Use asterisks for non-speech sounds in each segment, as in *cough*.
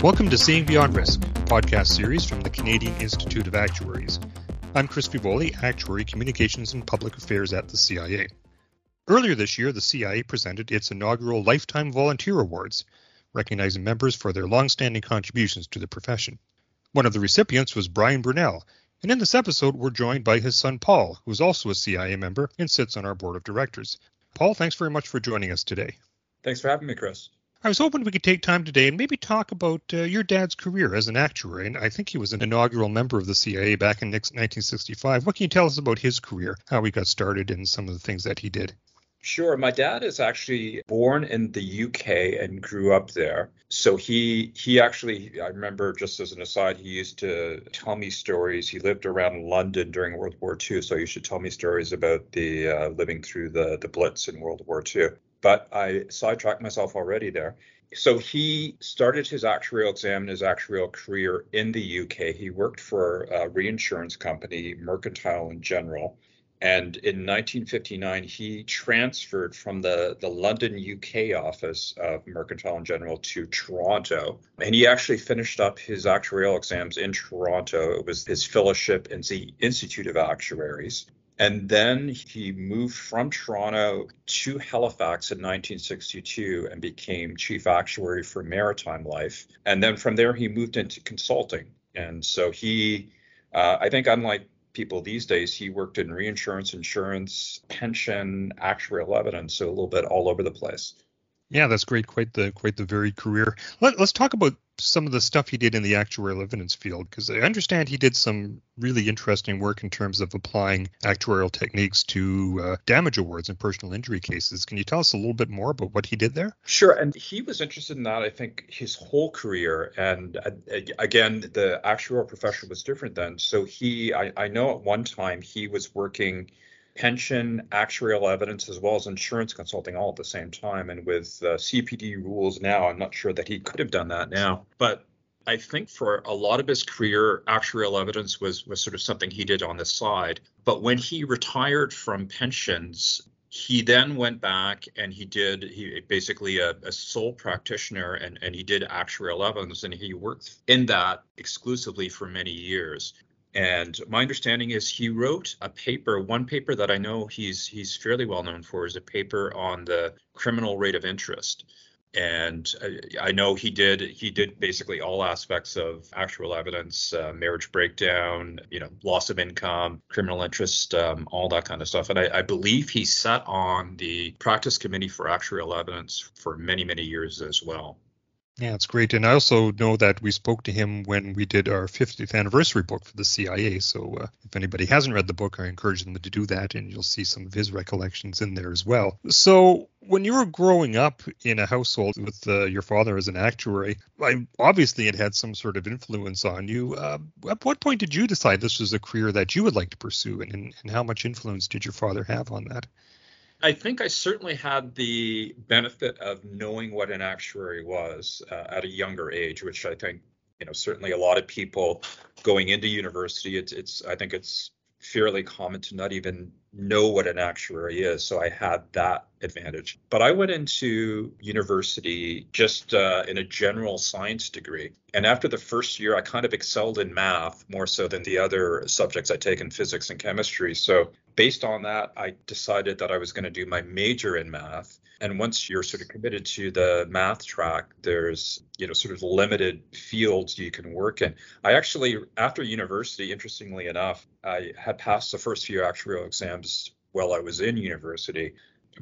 Welcome to Seeing Beyond Risk, a podcast series from the Canadian Institute of Actuaries. I'm Chris Fievoli, Actuary Communications and Public Affairs at the CIA. Earlier this year, the CIA presented its inaugural Lifetime Volunteer Awards, recognizing members for their long-standing contributions to the profession. One of the recipients was Brian Brunel, and in this episode, we're joined by his son Paul, who is also a CIA member and sits on our board of directors. Paul, thanks very much for joining us today. Thanks for having me, Chris. I was hoping we could take time today and maybe talk about uh, your dad's career as an actuary. And I think he was an inaugural member of the CIA back in 1965. What can you tell us about his career, how he got started, and some of the things that he did? Sure. My dad is actually born in the UK and grew up there. So he he actually I remember just as an aside, he used to tell me stories. He lived around London during World War II, so he should tell me stories about the uh, living through the the Blitz in World War II but I sidetracked myself already there. So he started his actuarial exam and his actuarial career in the UK. He worked for a reinsurance company, Mercantile and General. And in 1959, he transferred from the, the London, UK office of Mercantile and General to Toronto. And he actually finished up his actuarial exams in Toronto. It was his fellowship in the Institute of Actuaries. And then he moved from Toronto to Halifax in 1962 and became chief actuary for Maritime Life. And then from there, he moved into consulting. And so he, uh, I think, unlike people these days, he worked in reinsurance, insurance, pension, actuarial evidence, so a little bit all over the place. Yeah, that's great. Quite the quite the varied career. Let, us talk about some of the stuff he did in the actuarial evidence field because I understand he did some really interesting work in terms of applying actuarial techniques to uh, damage awards in personal injury cases. Can you tell us a little bit more about what he did there? Sure. And he was interested in that, I think, his whole career. And uh, again, the actuarial profession was different then. So he, I, I know at one time he was working pension, actuarial evidence, as well as insurance consulting all at the same time. And with uh, CPD rules now, I'm not sure that he could have done that now. But I think for a lot of his career, actuarial evidence was was sort of something he did on the side. But when he retired from pensions, he then went back and he did he basically a, a, sole practitioner and, and he did actuarial evidence and he worked in that exclusively for many years and my understanding is he wrote a paper. One paper that I know he's he's fairly well known for is a paper on the criminal rate of interest. And I, know he did he did basically all aspects of actual evidence, uh, marriage breakdown, you know, loss of income, criminal interest, um, all that kind of stuff. And I, I believe he sat on the practice committee for actual evidence for many many years as well. Yeah, it's great. And I also know that we spoke to him when we did our 50th anniversary book for the CIA. So uh, if anybody hasn't read the book, I encourage them to do that, and you'll see some of his recollections in there as well. So when you were growing up in a household with uh, your father as an actuary, I, obviously it had some sort of influence on you. Uh, at what point did you decide this was a career that you would like to pursue, and, and how much influence did your father have on that? I think I certainly had the benefit of knowing what an actuary was uh, at a younger age, which I think, you know, certainly a lot of people going into university, it's, it's, I think it's fairly common to not even know what an actuary is. So I had that advantage. But I went into university just uh, in a general science degree. And after the first year, I kind of excelled in math more so than the other subjects I take in physics and chemistry. So based on that, I decided that I was going to do my major in math. And once you're sort of committed to the math track, there's, you know, sort of limited fields you can work in. I actually, after university, interestingly enough, I had passed the first few actuarial exams while I was in university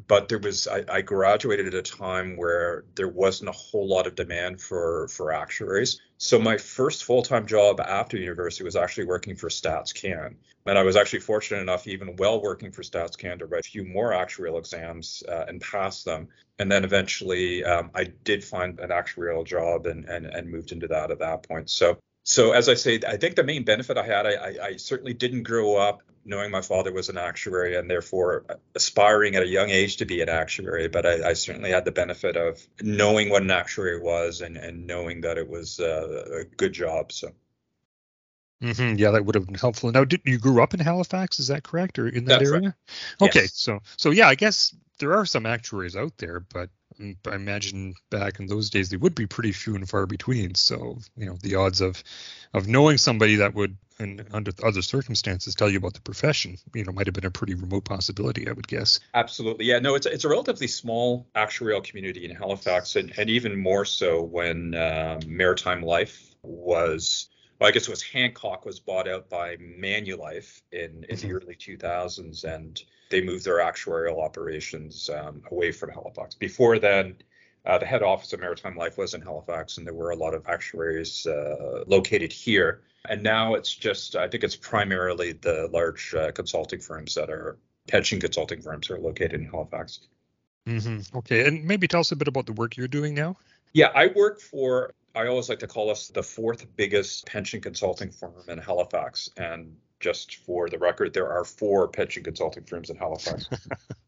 but there was I, I, graduated at a time where there wasn't a whole lot of demand for for actuaries. So my first full-time job after university was actually working for StatsCan, and I was actually fortunate enough, even while working for StatsCan, to write a few more actuarial exams uh, and pass them. And then eventually, um, I did find an actuarial job and, and and moved into that at that point. So so as I say, I think the main benefit I had, I, I, I, certainly didn't grow up knowing my father was an actuary and therefore aspiring at a young age to be an actuary, but I, I certainly had the benefit of knowing what an actuary was and, and knowing that it was uh, a good job. So. Mm-hmm. Yeah, that would have been helpful. Now, did you grew up in Halifax? Is that correct, or in that That's area? Right. Okay, yes. so so yeah, I guess there are some actuaries out there, but I imagine back in those days they would be pretty few and far between. So you know the odds of of knowing somebody that would, and under other circumstances, tell you about the profession, you know, might have been a pretty remote possibility, I would guess. Absolutely, yeah. No, it's it's a relatively small actuarial community in Halifax, and, and even more so when uh, Maritime Life was well, I guess it was Hancock was bought out by Manulife in, in mm-hmm. the early 2000s, and they moved their actuarial operations um, away from Halifax. Before then, uh, the head office of Maritime Life was in Halifax, and there were a lot of actuaries uh, located here. And now it's just, I think it's primarily the large uh, consulting firms that are pension consulting firms are located in Halifax. Mm-hmm. Okay, and maybe tell us a bit about the work you're doing now. Yeah, I work for I always like to call us the fourth biggest pension consulting firm in Halifax. And just for the record, there are four pension consulting firms in Halifax. *laughs*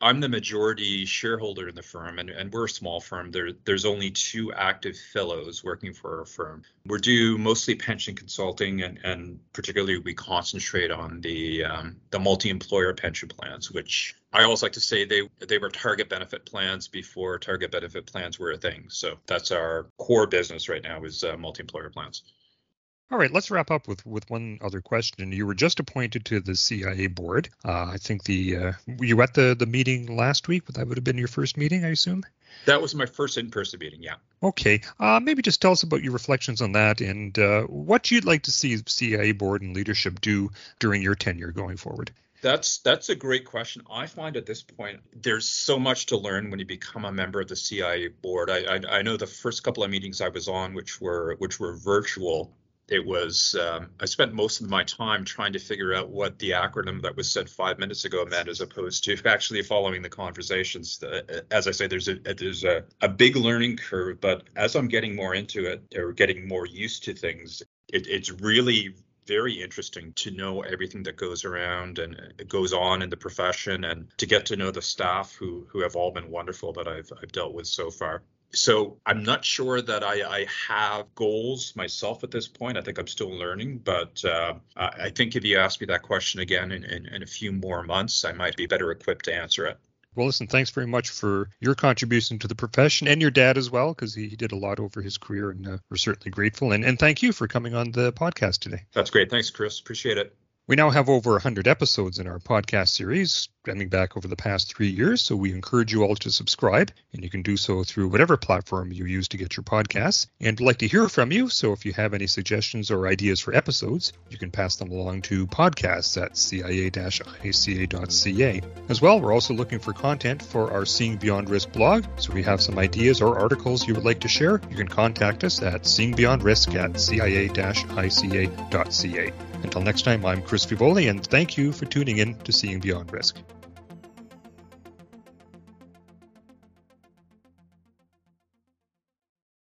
I'm the majority shareholder in the firm, and, and we're a small firm. There, there's only two active fellows working for our firm. We do mostly pension consulting, and, and particularly we concentrate on the um, the multi-employer pension plans, which I always like to say they they were target benefit plans before target benefit plans were a thing. So that's our core business right now is uh, multi-employer plans. All right, let's wrap up with, with one other question. You were just appointed to the CIA board. Uh, I think the uh, you at the the meeting last week. That would have been your first meeting, I assume. That was my first in-person meeting. Yeah. Okay. Uh, maybe just tell us about your reflections on that and uh, what you'd like to see CIA board and leadership do during your tenure going forward. That's that's a great question. I find at this point there's so much to learn when you become a member of the CIA board. I, I, I know the first couple of meetings I was on, which were which were virtual, it was um, I spent most of my time trying to figure out what the acronym that was said five minutes ago meant, as opposed to *laughs* actually following the conversations. As I say, there's a there's a, a big learning curve, but as I'm getting more into it or getting more used to things, it, it's really very interesting to know everything that goes around and goes on in the profession and to get to know the staff who who have all been wonderful that I've I've dealt with so far so I'm not sure that I, I, have goals myself at this point. I think I'm still learning, but uh, I think if you ask me that question again in, in, in a few more months, I might be better equipped to answer it. Well, listen, thanks very much for your contribution to the profession and your dad as well, because he did a lot over his career, and uh, we're certainly grateful. And, and thank you for coming on the podcast today. That's great. Thanks, Chris. Appreciate it. We now have over 100 episodes in our podcast series, stemming back over the past three years, so we encourage you all to subscribe, and you can do so through whatever platform you use to get your podcasts. And we'd like to hear from you, so if you have any suggestions or ideas for episodes, you can pass them along to podcasts at cia-ica.ca. As well, we're also looking for content for our Seeing Beyond Risk blog, so if you have some ideas or articles you would like to share, you can contact us at seeingbeyondrisk at cia-ica.ca. Until next time, I'm Chris Fievoli, and thank you for tuning in to Seeing Beyond Risk.